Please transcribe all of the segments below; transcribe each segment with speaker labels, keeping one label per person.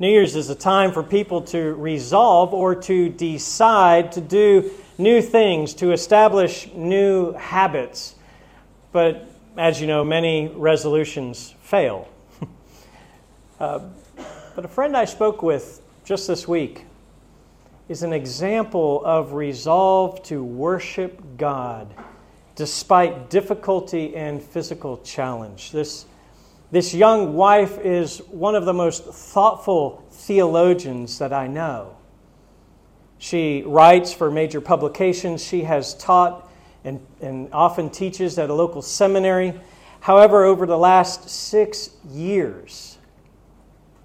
Speaker 1: New Year's is a time for people to resolve or to decide to do new things, to establish new habits. But as you know, many resolutions fail. uh, but a friend I spoke with just this week is an example of resolve to worship God despite difficulty and physical challenge. This this young wife is one of the most thoughtful theologians that I know. She writes for major publications. She has taught and, and often teaches at a local seminary. However, over the last six years,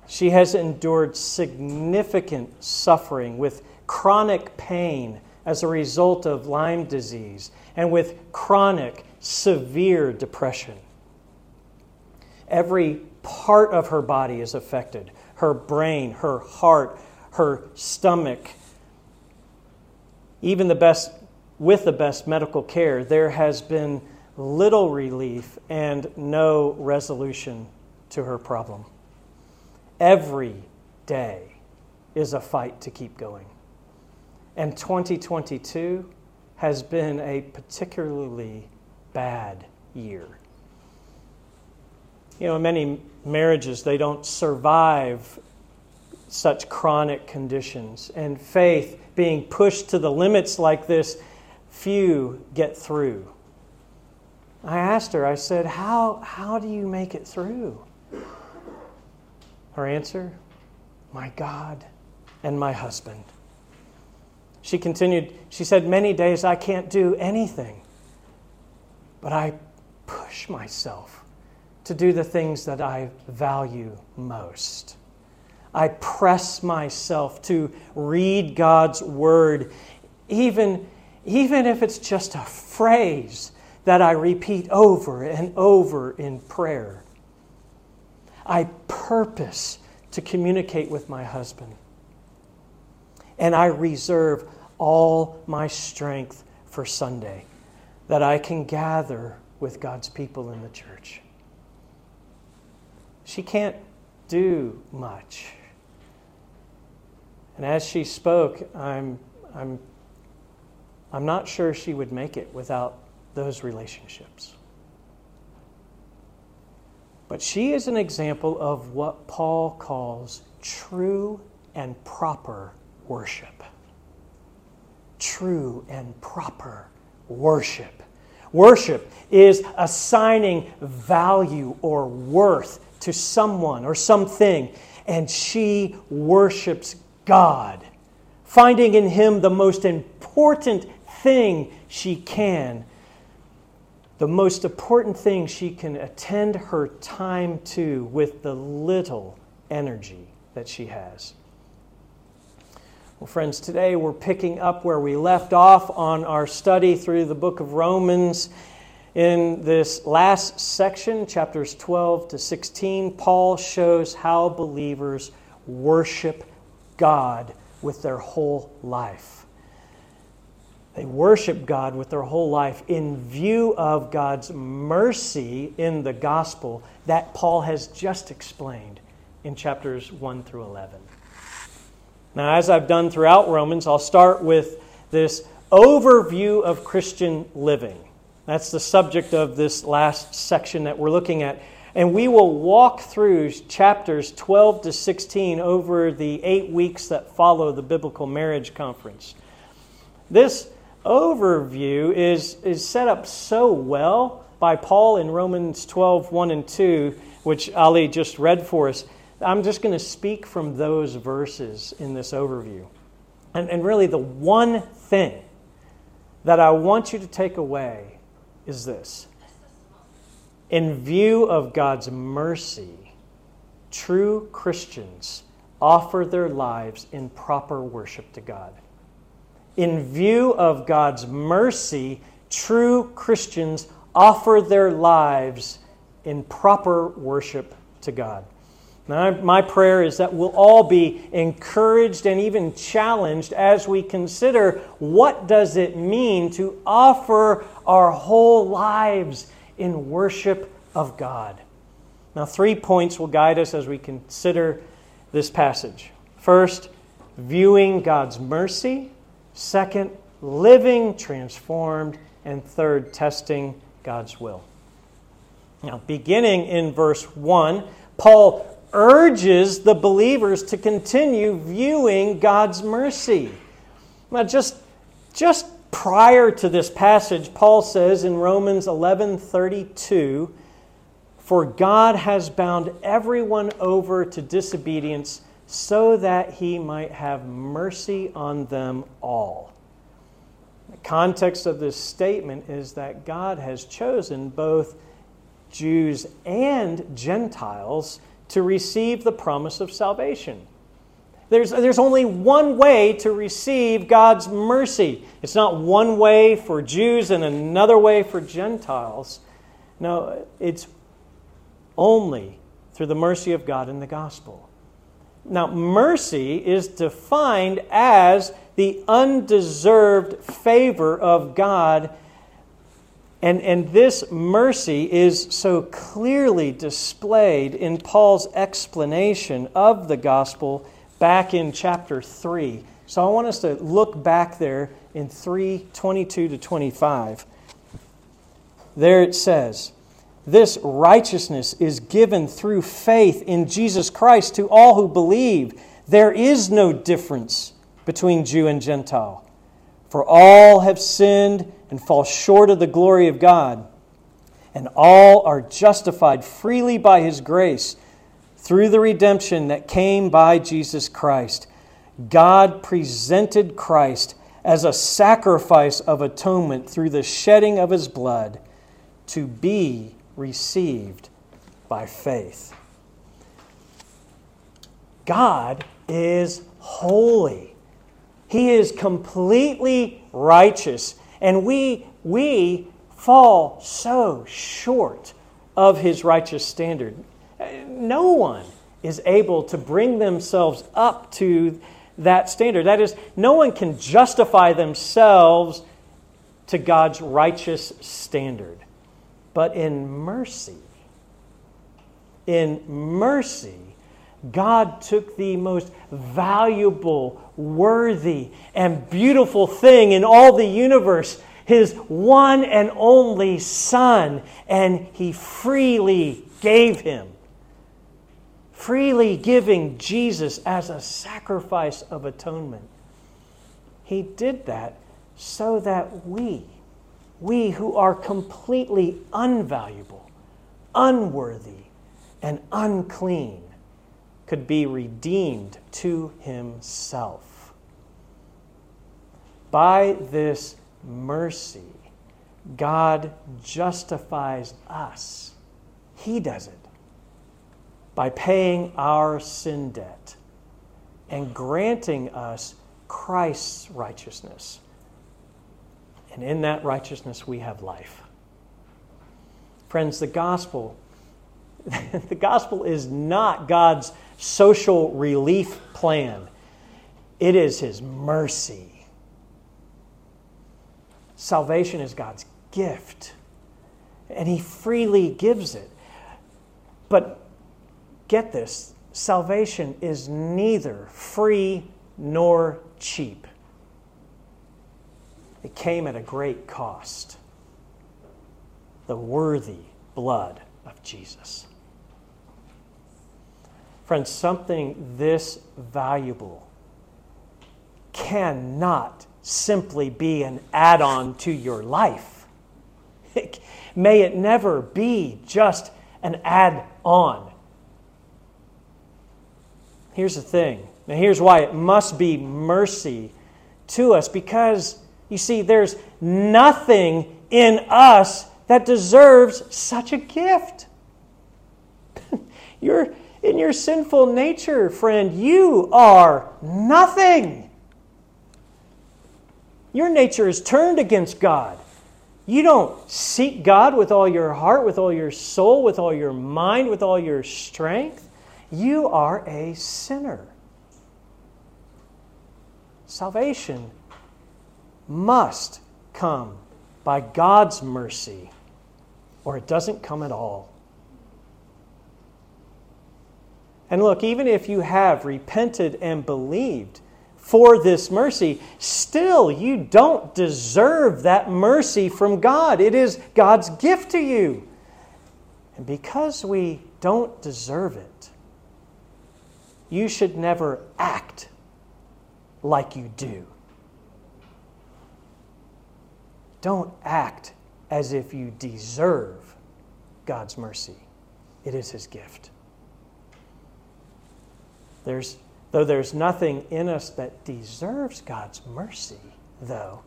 Speaker 1: she has endured significant suffering with chronic pain as a result of Lyme disease and with chronic, severe depression. Every part of her body is affected her brain, her heart, her stomach. Even the best, with the best medical care, there has been little relief and no resolution to her problem. Every day is a fight to keep going. And 2022 has been a particularly bad year. You know, in many marriages, they don't survive such chronic conditions. And faith, being pushed to the limits like this, few get through. I asked her, I said, How, how do you make it through? Her answer, My God and my husband. She continued, she said, Many days I can't do anything, but I push myself to do the things that I value most. I press myself to read God's word, even, even if it's just a phrase that I repeat over and over in prayer. I purpose to communicate with my husband. And I reserve all my strength for Sunday that I can gather with God's people in the church. She can't do much. And as she spoke, I'm, I'm, I'm not sure she would make it without those relationships. But she is an example of what Paul calls true and proper worship. True and proper worship. Worship is assigning value or worth to someone or something, and she worships God, finding in Him the most important thing she can, the most important thing she can attend her time to with the little energy that she has. Well, friends, today we're picking up where we left off on our study through the book of Romans. In this last section, chapters 12 to 16, Paul shows how believers worship God with their whole life. They worship God with their whole life in view of God's mercy in the gospel that Paul has just explained in chapters 1 through 11. Now, as I've done throughout Romans, I'll start with this overview of Christian living. That's the subject of this last section that we're looking at. And we will walk through chapters 12 to 16 over the eight weeks that follow the Biblical Marriage Conference. This overview is, is set up so well by Paul in Romans 12 1 and 2, which Ali just read for us. I'm just going to speak from those verses in this overview. And, and really, the one thing that I want you to take away is this In view of God's mercy, true Christians offer their lives in proper worship to God. In view of God's mercy, true Christians offer their lives in proper worship to God. Now, my prayer is that we'll all be encouraged and even challenged as we consider what does it mean to offer our whole lives in worship of God. Now, three points will guide us as we consider this passage. First, viewing God's mercy. Second, living transformed. And third, testing God's will. Now, beginning in verse 1, Paul urges the believers to continue viewing God's mercy. Now, just, just prior to this passage, Paul says in Romans 11 32, For God has bound everyone over to disobedience so that he might have mercy on them all. The context of this statement is that God has chosen both Jews and Gentiles to receive the promise of salvation. There's, there's only one way to receive God's mercy. It's not one way for Jews and another way for Gentiles. No, it's only through the mercy of God in the gospel. Now, mercy is defined as the undeserved favor of God and, and this mercy is so clearly displayed in Paul's explanation of the gospel back in chapter 3. So I want us to look back there in 3 22 to 25. There it says, This righteousness is given through faith in Jesus Christ to all who believe. There is no difference between Jew and Gentile. For all have sinned and fall short of the glory of God, and all are justified freely by His grace through the redemption that came by Jesus Christ. God presented Christ as a sacrifice of atonement through the shedding of His blood to be received by faith. God is holy. He is completely righteous. And we, we fall so short of his righteous standard. No one is able to bring themselves up to that standard. That is, no one can justify themselves to God's righteous standard. But in mercy, in mercy, God took the most valuable, worthy, and beautiful thing in all the universe, his one and only Son, and he freely gave him. Freely giving Jesus as a sacrifice of atonement. He did that so that we, we who are completely unvaluable, unworthy, and unclean, could be redeemed to himself. By this mercy, God justifies us. He does it by paying our sin debt and granting us Christ's righteousness. And in that righteousness, we have life. Friends, the gospel. the gospel is not God's social relief plan, it is His mercy. Salvation is God's gift, and He freely gives it. But get this salvation is neither free nor cheap. It came at a great cost the worthy blood of Jesus. Friends, something this valuable cannot simply be an add on to your life. May it never be just an add on. Here's the thing. Now, here's why it must be mercy to us because, you see, there's nothing in us that deserves such a gift. you're, in your sinful nature, friend, you are nothing. Your nature is turned against God. You don't seek God with all your heart, with all your soul, with all your mind, with all your strength. You are a sinner. Salvation must come by God's mercy, or it doesn't come at all. And look, even if you have repented and believed for this mercy, still you don't deserve that mercy from God. It is God's gift to you. And because we don't deserve it, you should never act like you do. Don't act as if you deserve God's mercy. It is His gift. There's, though there's nothing in us that deserves God's mercy, though,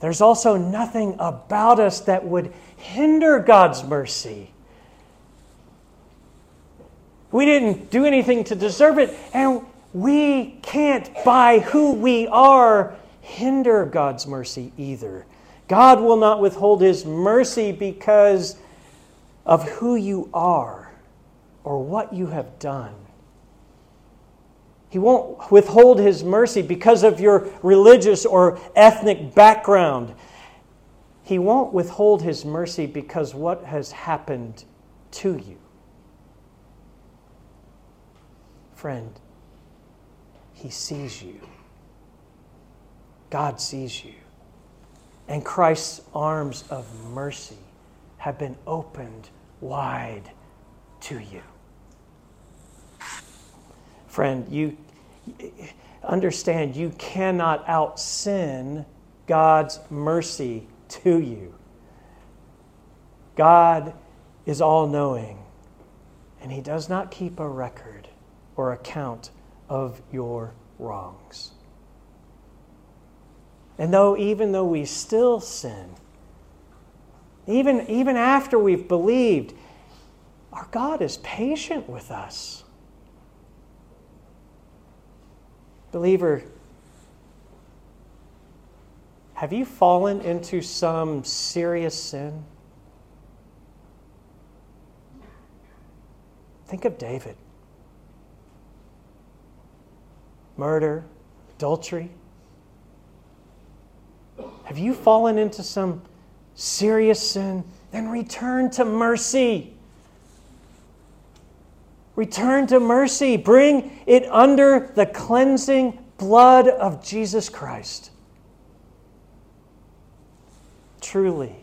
Speaker 1: there's also nothing about us that would hinder God's mercy. We didn't do anything to deserve it, and we can't, by who we are, hinder God's mercy either. God will not withhold His mercy because of who you are or what you have done. He won't withhold His mercy because of your religious or ethnic background. He won't withhold His mercy because what has happened to you. Friend, He sees you. God sees you. And Christ's arms of mercy have been opened wide to you. Friend, you understand you cannot out sin God's mercy to you. God is all knowing, and He does not keep a record or account of your wrongs. And though, even though we still sin, even, even after we've believed, our God is patient with us. Believer, have you fallen into some serious sin? Think of David murder, adultery. Have you fallen into some serious sin? Then return to mercy. Return to mercy. Bring it under the cleansing blood of Jesus Christ. Truly,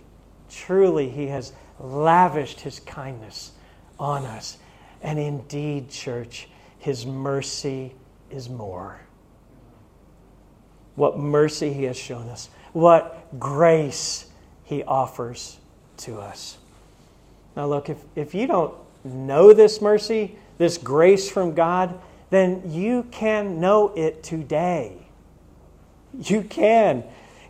Speaker 1: truly, He has lavished His kindness on us. And indeed, church, His mercy is more. What mercy He has shown us what grace he offers to us. Now, look, if, if you don't know this mercy, this grace from God, then you can know it today. You can.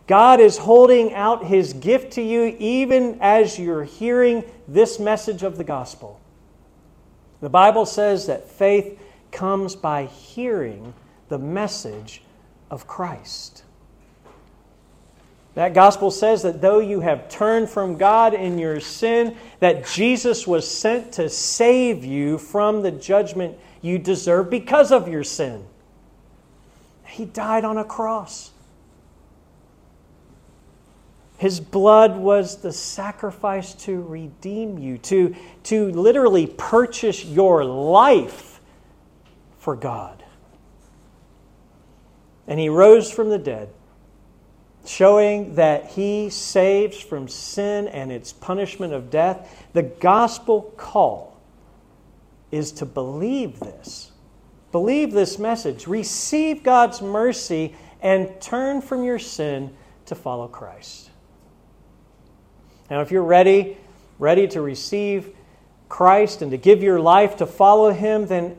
Speaker 1: God is holding out his gift to you even as you're hearing this message of the gospel. The Bible says that faith comes by hearing the message of Christ. That gospel says that though you have turned from God in your sin, that Jesus was sent to save you from the judgment you deserve because of your sin. He died on a cross. His blood was the sacrifice to redeem you, to, to literally purchase your life for God. And he rose from the dead showing that he saves from sin and its punishment of death. The gospel call is to believe this. Believe this message. Receive God's mercy and turn from your sin to follow Christ. Now, if you're ready, ready to receive Christ and to give your life to follow Him, then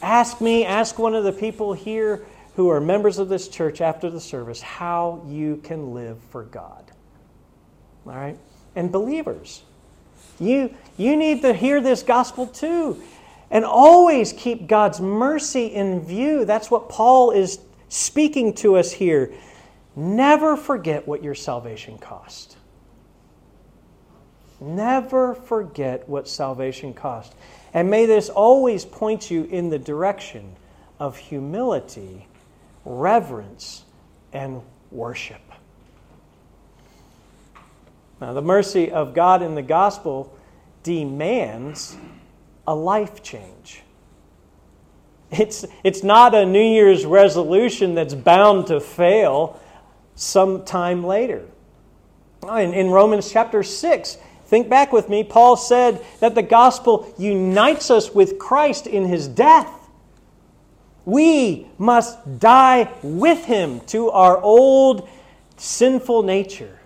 Speaker 1: ask me, ask one of the people here who are members of this church after the service how you can live for God. All right? And believers, you, you need to hear this gospel too. And always keep God's mercy in view. That's what Paul is speaking to us here. Never forget what your salvation cost. Never forget what salvation cost. And may this always point you in the direction of humility reverence, and worship. Now, the mercy of God in the gospel demands a life change. It's, it's not a New Year's resolution that's bound to fail sometime later. In, in Romans chapter 6, think back with me, Paul said that the gospel unites us with Christ in his death. We must die with him to our old sinful nature.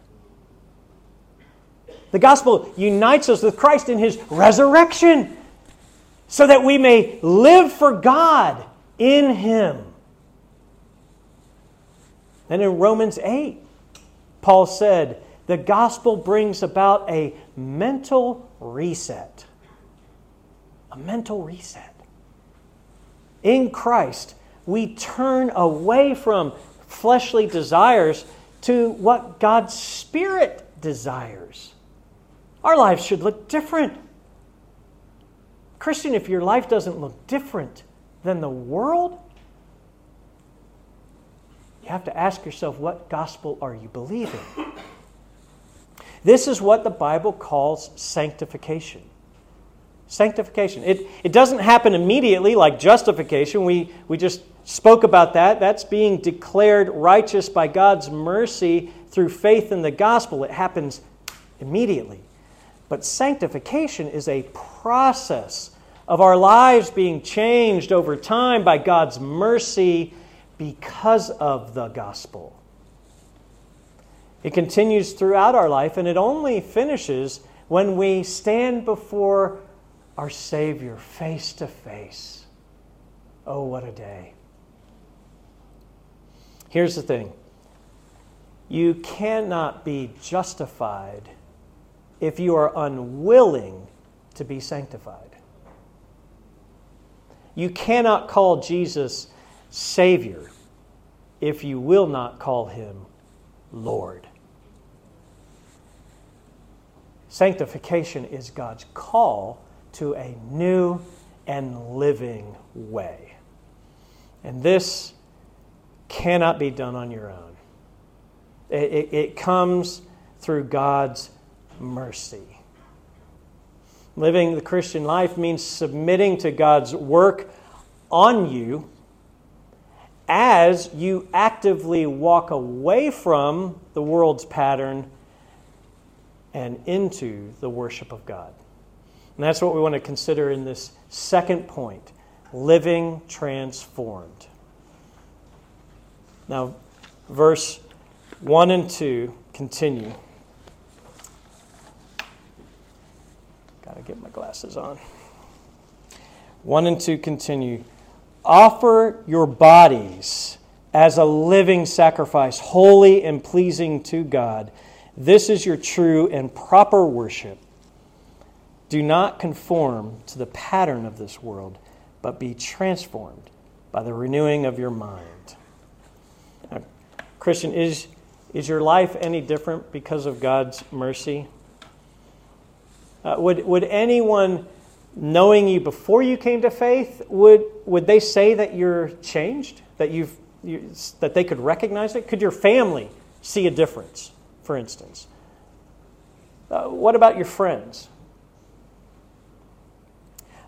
Speaker 1: The gospel unites us with Christ in his resurrection so that we may live for God in him. And in Romans 8, Paul said, the gospel brings about a mental reset. A mental reset. In Christ, we turn away from fleshly desires to what God's Spirit desires. Our lives should look different. Christian, if your life doesn't look different than the world, you have to ask yourself what gospel are you believing? This is what the Bible calls sanctification. Sanctification. It, it doesn't happen immediately like justification. We, we just spoke about that. That's being declared righteous by God's mercy through faith in the gospel. It happens immediately. But sanctification is a process of our lives being changed over time by God's mercy because of the gospel. It continues throughout our life, and it only finishes when we stand before our Savior face to face. Oh, what a day. Here's the thing you cannot be justified if you are unwilling to be sanctified. You cannot call Jesus Savior if you will not call him Lord. Sanctification is God's call to a new and living way. And this cannot be done on your own. It, it, it comes through God's mercy. Living the Christian life means submitting to God's work on you as you actively walk away from the world's pattern and into the worship of God. And that's what we want to consider in this second point living transformed. Now, verse 1 and 2 continue. Got to get my glasses on. 1 and 2 continue. Offer your bodies as a living sacrifice, holy and pleasing to God. This is your true and proper worship. Do not conform to the pattern of this world, but be transformed by the renewing of your mind. Now, Christian, is, is your life any different because of God's mercy? Uh, would, would anyone knowing you before you came to faith, would, would they say that you're changed? That, you've, you, that they could recognize it? Could your family see a difference, for instance? Uh, what about your friends?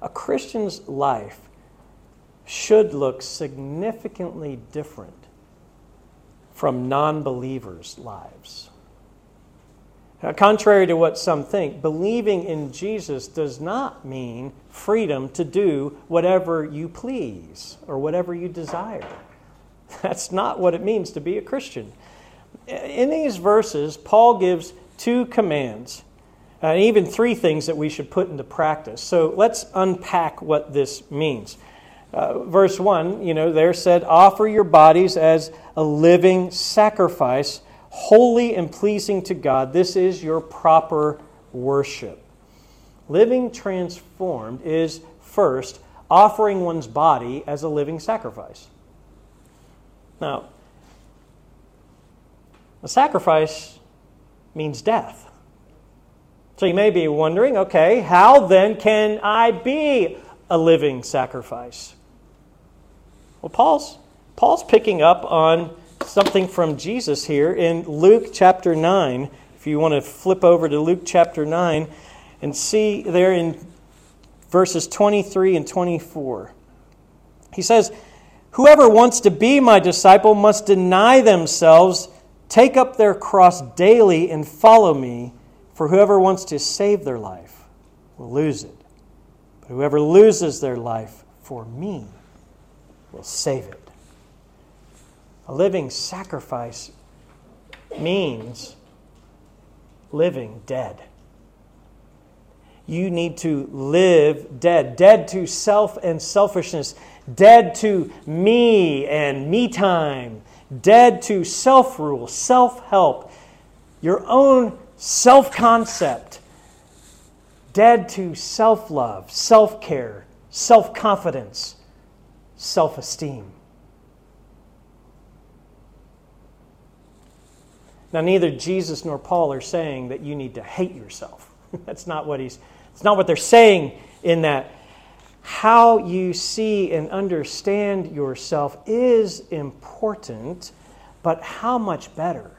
Speaker 1: A Christian's life should look significantly different from non believers' lives. Now, contrary to what some think, believing in Jesus does not mean freedom to do whatever you please or whatever you desire. That's not what it means to be a Christian. In these verses, Paul gives two commands and even three things that we should put into practice. So let's unpack what this means. Uh, verse 1, you know, there said, Offer your bodies as a living sacrifice, holy and pleasing to God. This is your proper worship. Living transformed is first offering one's body as a living sacrifice. Now, a sacrifice means death. So you may be wondering okay, how then can I be a living sacrifice? Well, Paul's, Paul's picking up on something from Jesus here in Luke chapter 9. If you want to flip over to Luke chapter 9 and see there in verses 23 and 24. He says, Whoever wants to be my disciple must deny themselves, take up their cross daily, and follow me. For whoever wants to save their life will lose it. But whoever loses their life for me will save it. A living sacrifice means living dead. You need to live dead, dead to self and selfishness, dead to me and me time, dead to self rule, self help, your own self concept, dead to self love, self care, self confidence, self esteem. Now, neither Jesus nor Paul are saying that you need to hate yourself. That's not what he's, it's not what they're saying in that. How you see and understand yourself is important, but how much better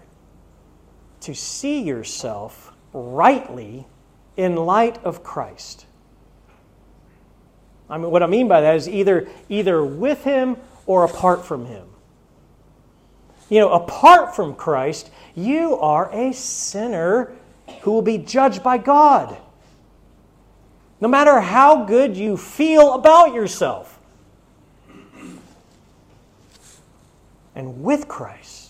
Speaker 1: to see yourself rightly in light of Christ. I mean, what I mean by that is either, either with Him or apart from Him. You know, apart from Christ, you are a sinner who will be judged by God. No matter how good you feel about yourself. And with Christ,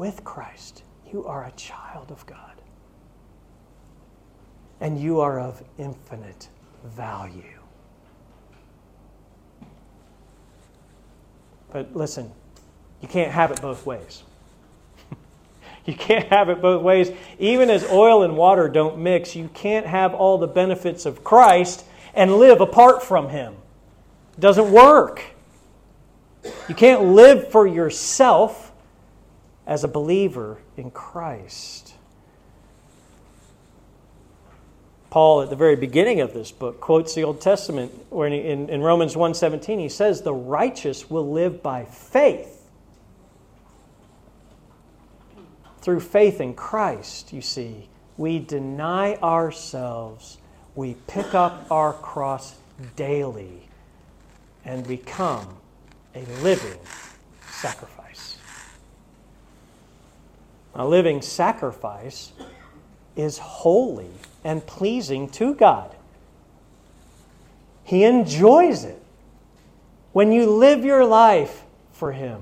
Speaker 1: with Christ, you are a child of God. And you are of infinite value. But listen, you can't have it both ways. you can't have it both ways. Even as oil and water don't mix, you can't have all the benefits of Christ and live apart from Him. It doesn't work. You can't live for yourself as a believer in Christ. Paul, at the very beginning of this book, quotes the Old Testament where in, in Romans 1.17 he says, The righteous will live by faith. Through faith in Christ, you see, we deny ourselves, we pick up our cross daily, and become a living sacrifice. A living sacrifice is holy and pleasing to God. He enjoys it when you live your life for Him.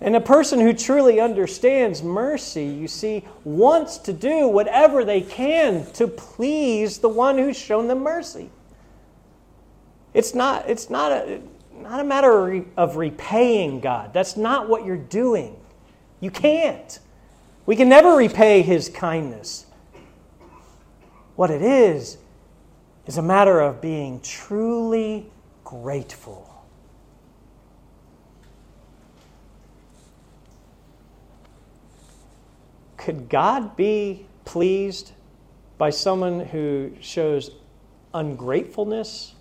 Speaker 1: And a person who truly understands mercy, you see, wants to do whatever they can to please the one who's shown them mercy. It's not, it's not, a, not a matter of repaying God. That's not what you're doing. You can't. We can never repay his kindness. What it is, is a matter of being truly grateful Could God be pleased by someone who shows ungratefulness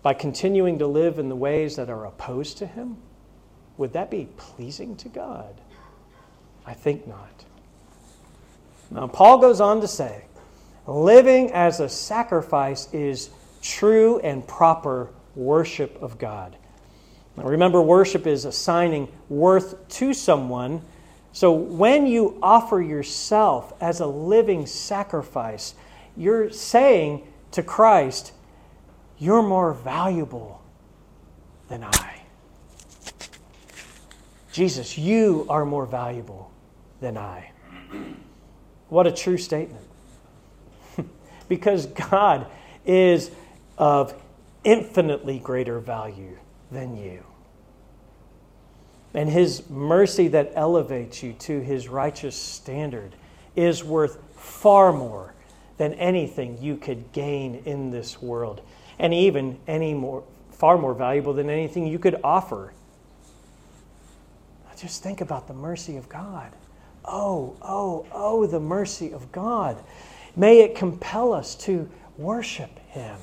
Speaker 1: by continuing to live in the ways that are opposed to Him? Would that be pleasing to God? I think not. Now, Paul goes on to say living as a sacrifice is true and proper worship of God. Now, remember, worship is assigning worth to someone so when you offer yourself as a living sacrifice, you're saying to Christ, You're more valuable than I. Jesus, you are more valuable than I. What a true statement. because God is of infinitely greater value than you and his mercy that elevates you to his righteous standard is worth far more than anything you could gain in this world and even any more far more valuable than anything you could offer just think about the mercy of god oh oh oh the mercy of god may it compel us to worship him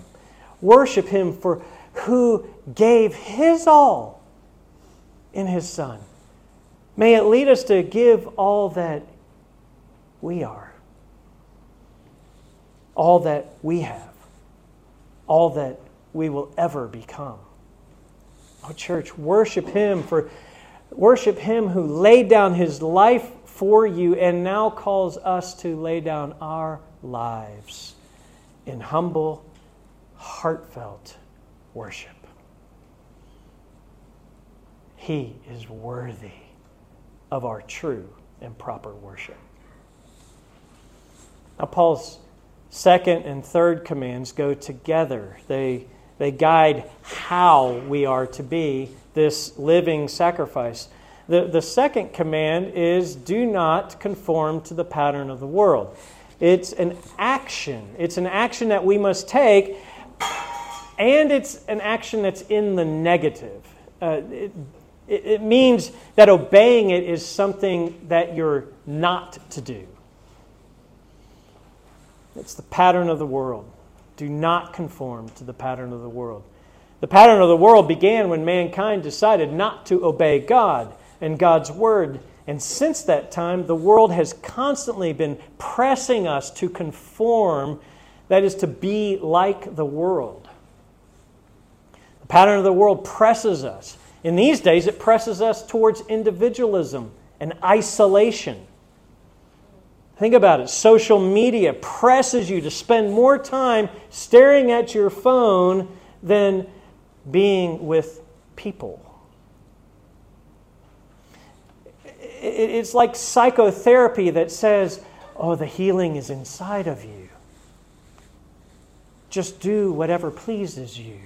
Speaker 1: worship him for who gave his all in His Son. May it lead us to give all that we are. all that we have, all that we will ever become. Oh, church, worship Him for worship Him who laid down His life for you and now calls us to lay down our lives in humble, heartfelt worship. He is worthy of our true and proper worship. Now, Paul's second and third commands go together. They, they guide how we are to be this living sacrifice. The, the second command is do not conform to the pattern of the world. It's an action. It's an action that we must take, and it's an action that's in the negative. Uh, it, it means that obeying it is something that you're not to do. It's the pattern of the world. Do not conform to the pattern of the world. The pattern of the world began when mankind decided not to obey God and God's word. And since that time, the world has constantly been pressing us to conform, that is, to be like the world. The pattern of the world presses us. In these days, it presses us towards individualism and isolation. Think about it. Social media presses you to spend more time staring at your phone than being with people. It's like psychotherapy that says, oh, the healing is inside of you. Just do whatever pleases you.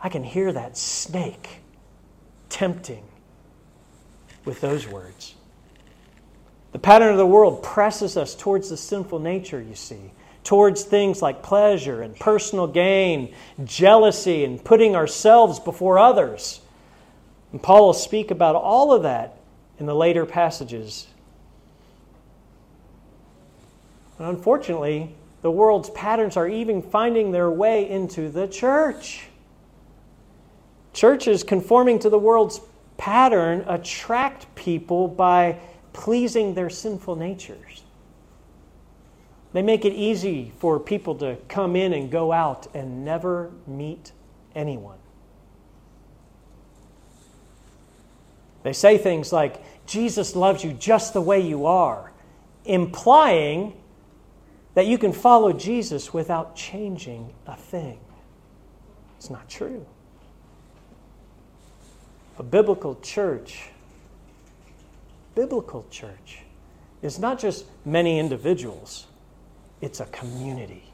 Speaker 1: I can hear that snake tempting with those words. The pattern of the world presses us towards the sinful nature, you see, towards things like pleasure and personal gain, jealousy, and putting ourselves before others. And Paul will speak about all of that in the later passages. And unfortunately, the world's patterns are even finding their way into the church. Churches conforming to the world's pattern attract people by pleasing their sinful natures. They make it easy for people to come in and go out and never meet anyone. They say things like, Jesus loves you just the way you are, implying that you can follow Jesus without changing a thing. It's not true. A biblical church biblical church is not just many individuals, it's a community.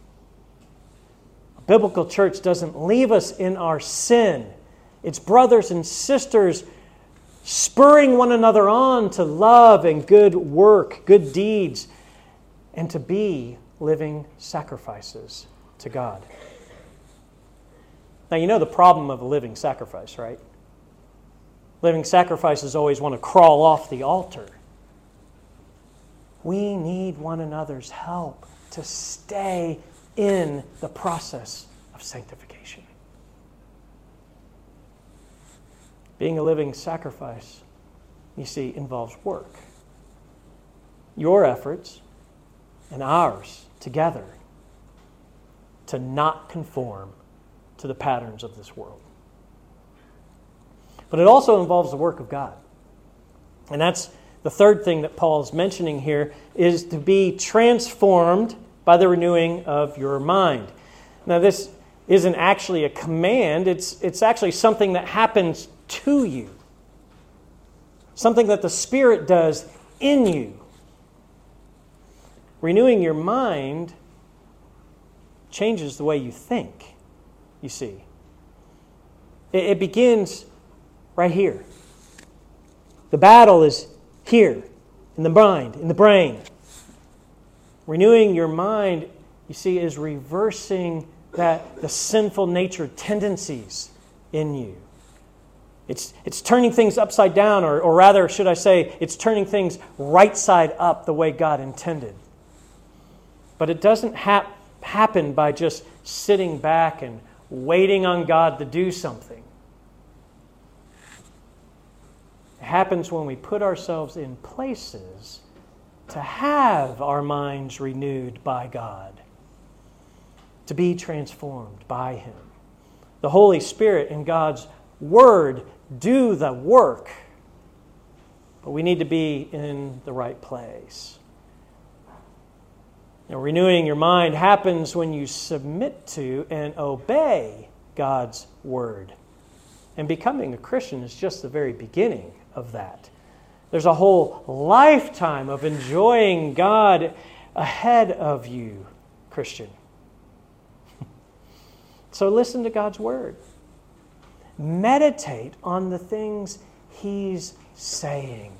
Speaker 1: A biblical church doesn't leave us in our sin, it's brothers and sisters spurring one another on to love and good work, good deeds, and to be living sacrifices to God. Now, you know the problem of a living sacrifice, right? living sacrifices always want to crawl off the altar. We need one another's help to stay in the process of sanctification. Being a living sacrifice, you see, involves work. Your efforts and ours together to not conform to the patterns of this world. But it also involves the work of God. And that's the third thing that Paul is mentioning here is to be transformed by the renewing of your mind. Now, this isn't actually a command, it's, it's actually something that happens to you, something that the Spirit does in you. Renewing your mind changes the way you think, you see. It, it begins right here. The battle is here, in the mind, in the brain. Renewing your mind, you see, is reversing that the sinful nature tendencies in you. It's, it's turning things upside down, or, or rather, should I say, it's turning things right side up the way God intended. But it doesn't hap- happen by just sitting back and waiting on God to do something. It happens when we put ourselves in places to have our minds renewed by God, to be transformed by Him. The Holy Spirit and God's Word do the work, but we need to be in the right place. Now, renewing your mind happens when you submit to and obey God's Word. And becoming a Christian is just the very beginning of that. There's a whole lifetime of enjoying God ahead of you, Christian. so listen to God's word. Meditate on the things He's saying.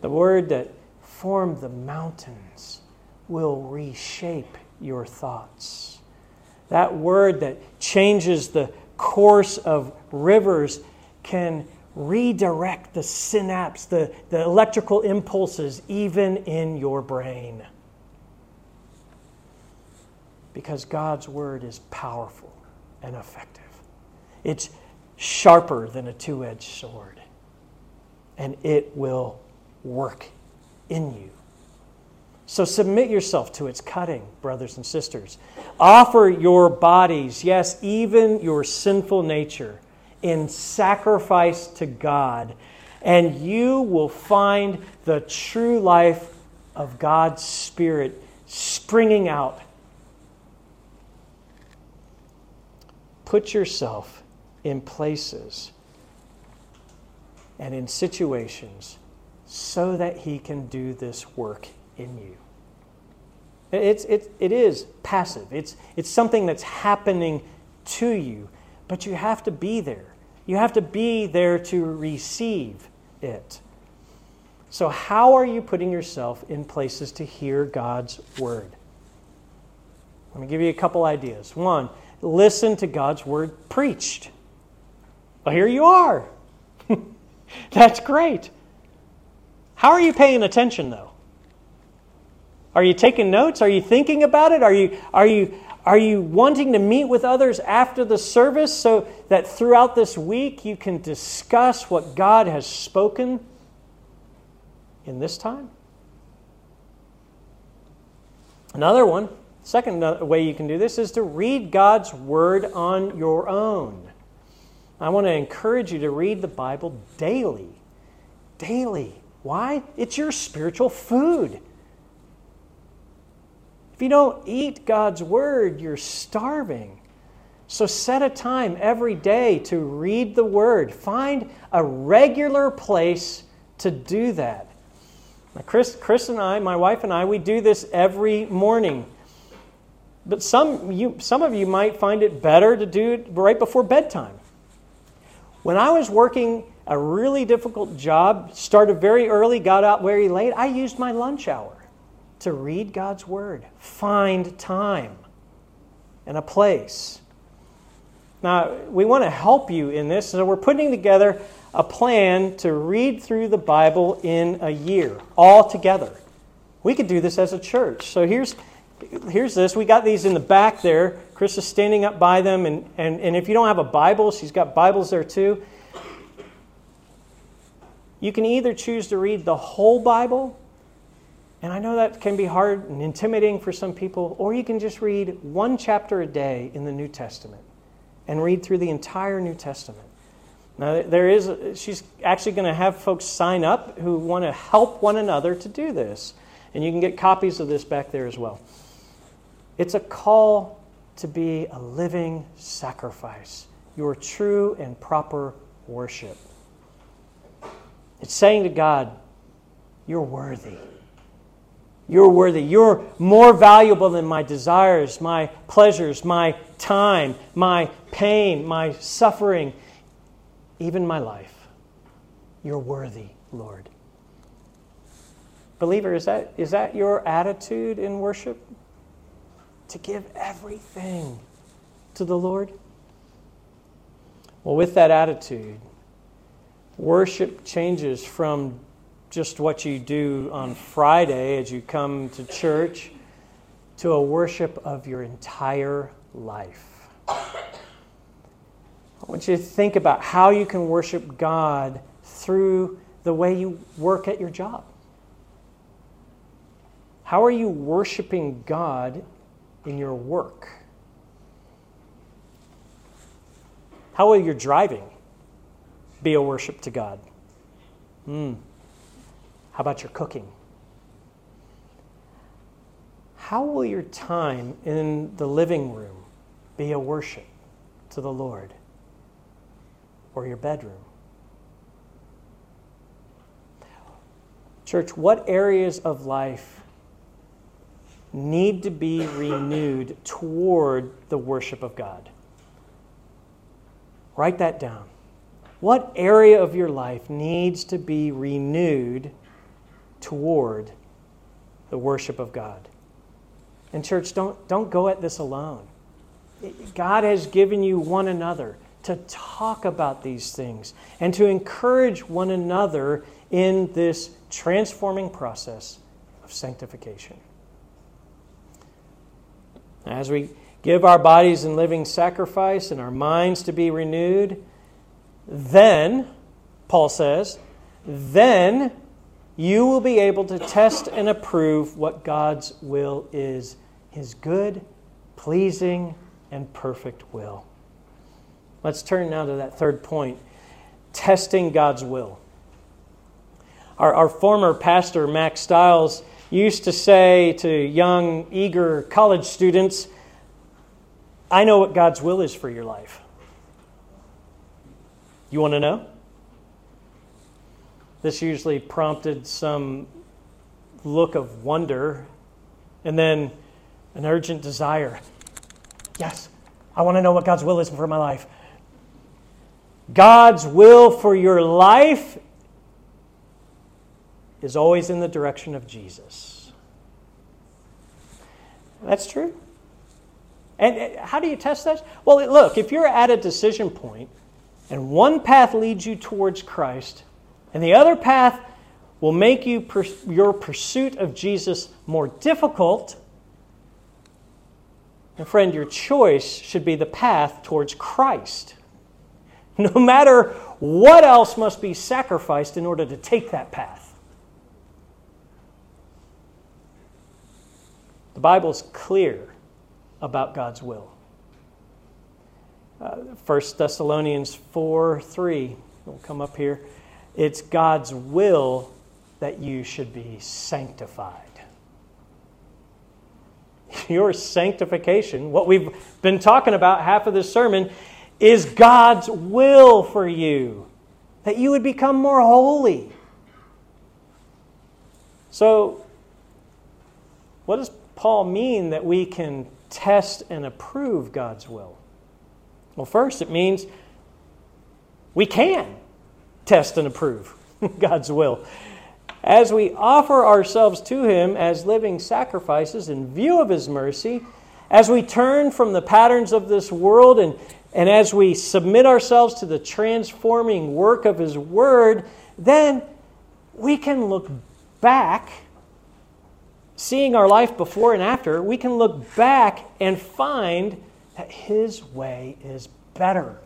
Speaker 1: The word that formed the mountains will reshape your thoughts. That word that changes the course of rivers can redirect the synapse, the, the electrical impulses, even in your brain. Because God's word is powerful and effective. It's sharper than a two edged sword, and it will work in you. So submit yourself to its cutting, brothers and sisters. Offer your bodies, yes, even your sinful nature in sacrifice to God, and you will find the true life of God's Spirit springing out. Put yourself in places and in situations so that He can do this work in you. It's, it, is passive, it's, it's something that's happening to you, but you have to be there. You have to be there to receive it. So, how are you putting yourself in places to hear God's word? Let me give you a couple ideas. One, listen to God's word preached. Well, here you are. That's great. How are you paying attention, though? Are you taking notes? Are you thinking about it? Are you, are you, are you wanting to meet with others after the service so that throughout this week you can discuss what God has spoken in this time? Another one, second way you can do this is to read God's Word on your own. I want to encourage you to read the Bible daily. Daily. Why? It's your spiritual food. If you don't eat God's word, you're starving. So set a time every day to read the word. Find a regular place to do that. Now, Chris, Chris and I, my wife and I, we do this every morning. But some, you, some of you might find it better to do it right before bedtime. When I was working a really difficult job, started very early, got out very late, I used my lunch hour to read God's Word. Find time and a place. Now, we want to help you in this, so we're putting together a plan to read through the Bible in a year, all together. We could do this as a church. So here's, here's this. We got these in the back there. Chris is standing up by them, and, and, and if you don't have a Bible, she's got Bibles there too. You can either choose to read the whole Bible and I know that can be hard and intimidating for some people, or you can just read one chapter a day in the New Testament and read through the entire New Testament. Now, there is, she's actually going to have folks sign up who want to help one another to do this. And you can get copies of this back there as well. It's a call to be a living sacrifice, your true and proper worship. It's saying to God, You're worthy. You're worthy. You're more valuable than my desires, my pleasures, my time, my pain, my suffering, even my life. You're worthy, Lord. Believer, is that, is that your attitude in worship? To give everything to the Lord? Well, with that attitude, worship changes from just what you do on Friday as you come to church to a worship of your entire life. I want you to think about how you can worship God through the way you work at your job. How are you worshiping God in your work? How will your driving be a worship to God? Hmm. How about your cooking? How will your time in the living room be a worship to the Lord? Or your bedroom? Church, what areas of life need to be renewed toward the worship of God? Write that down. What area of your life needs to be renewed toward the worship of God? And, church, don't, don't go at this alone. God has given you one another to talk about these things and to encourage one another in this transforming process of sanctification. As we give our bodies in living sacrifice and our minds to be renewed, then, Paul says, then you will be able to test and approve what God's will is his good, pleasing, and perfect will. Let's turn now to that third point testing God's will. Our, our former pastor, Max Stiles, used to say to young, eager college students, I know what God's will is for your life. You want to know? This usually prompted some look of wonder and then an urgent desire. Yes, I want to know what God's will is for my life. God's will for your life is always in the direction of Jesus. That's true. And uh, how do you test that? Well, look, if you're at a decision point and one path leads you towards Christ and the other path will make you your pursuit of Jesus more difficult, and friend, your choice should be the path towards Christ. No matter what else must be sacrificed in order to take that path. The Bible is clear about God's will. Uh, 1 Thessalonians 4 3 will come up here. It's God's will that you should be sanctified. Your sanctification, what we've been talking about half of this sermon, is God's will for you, that you would become more holy. So, what does Paul mean that we can test and approve God's will? Well, first, it means we can test and approve God's will. As we offer ourselves to Him as living sacrifices in view of His mercy, as we turn from the patterns of this world and, and as we submit ourselves to the transforming work of His Word, then we can look back seeing our life before and after, we can look back and find that His way is better.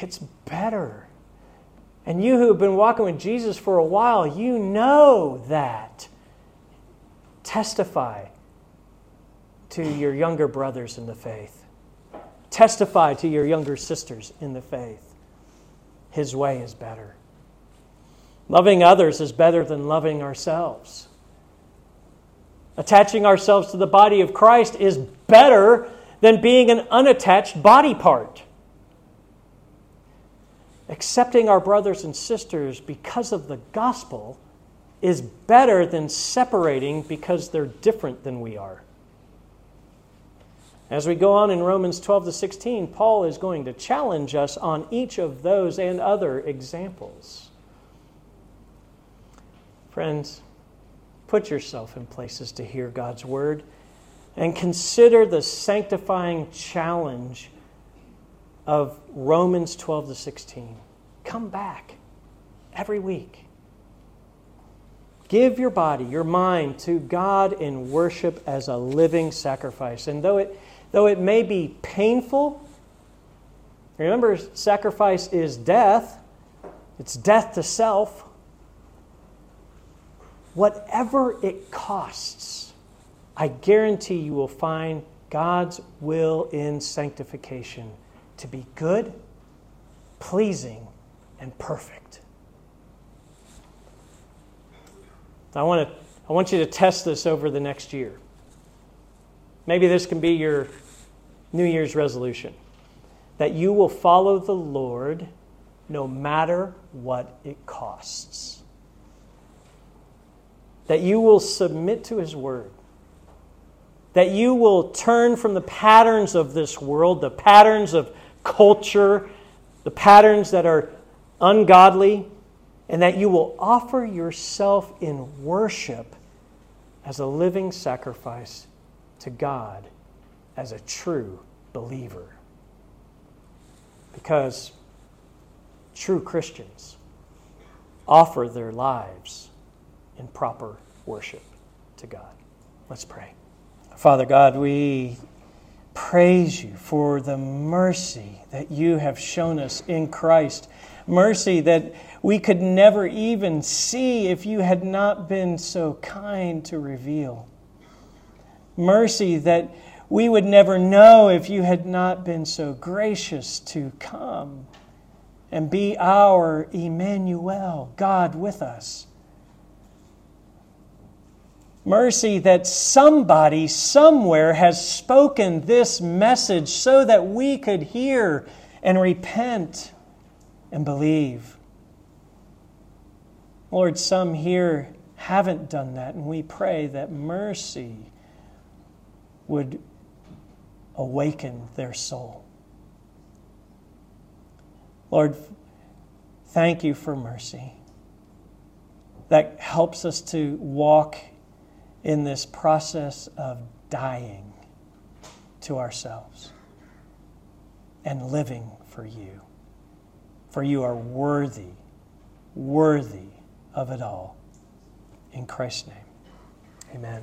Speaker 1: It's better. And you who have been walking with Jesus for a while, you know that. Testify to your younger brothers in the faith. Testify to your younger sisters in the faith. His way is better. Loving others is better than loving ourselves. Attaching ourselves to the body of Christ is better than being an unattached body part. Accepting our brothers and sisters because of the gospel is better than separating because they're different than we are. As we go on in Romans 12 to 16, Paul is going to challenge us on each of those and other examples. Friends, put yourself in places to hear God's word and consider the sanctifying challenge of Romans 12 to 16. Come back every week. Give your body, your mind to God in worship as a living sacrifice. And though it, though it may be painful, remember, sacrifice is death, it's death to self. whatever it costs, I guarantee you will find God's will in sanctification to be good, pleasing, and perfect. I want, to, I want you to test this over the next year. Maybe this can be your New Year's resolution that you will follow the Lord no matter what it costs. That you will submit to His Word. That you will turn from the patterns of this world, the patterns of culture, the patterns that are ungodly, and that you will offer yourself in worship as a living sacrifice to God as a true believer. Because true Christians offer their lives in proper worship to God. Let's pray. Father God, we praise you for the mercy that you have shown us in Christ. Mercy that we could never even see if you had not been so kind to reveal. Mercy that we would never know if you had not been so gracious to come and be our Emmanuel, God with us. Mercy that somebody somewhere has spoken this message so that we could hear and repent and believe. Lord, some here haven't done that, and we pray that mercy would awaken their soul. Lord, thank you for mercy that helps us to walk in this process of dying to ourselves and living for you. For you are worthy, worthy of it all. In Christ's name, amen.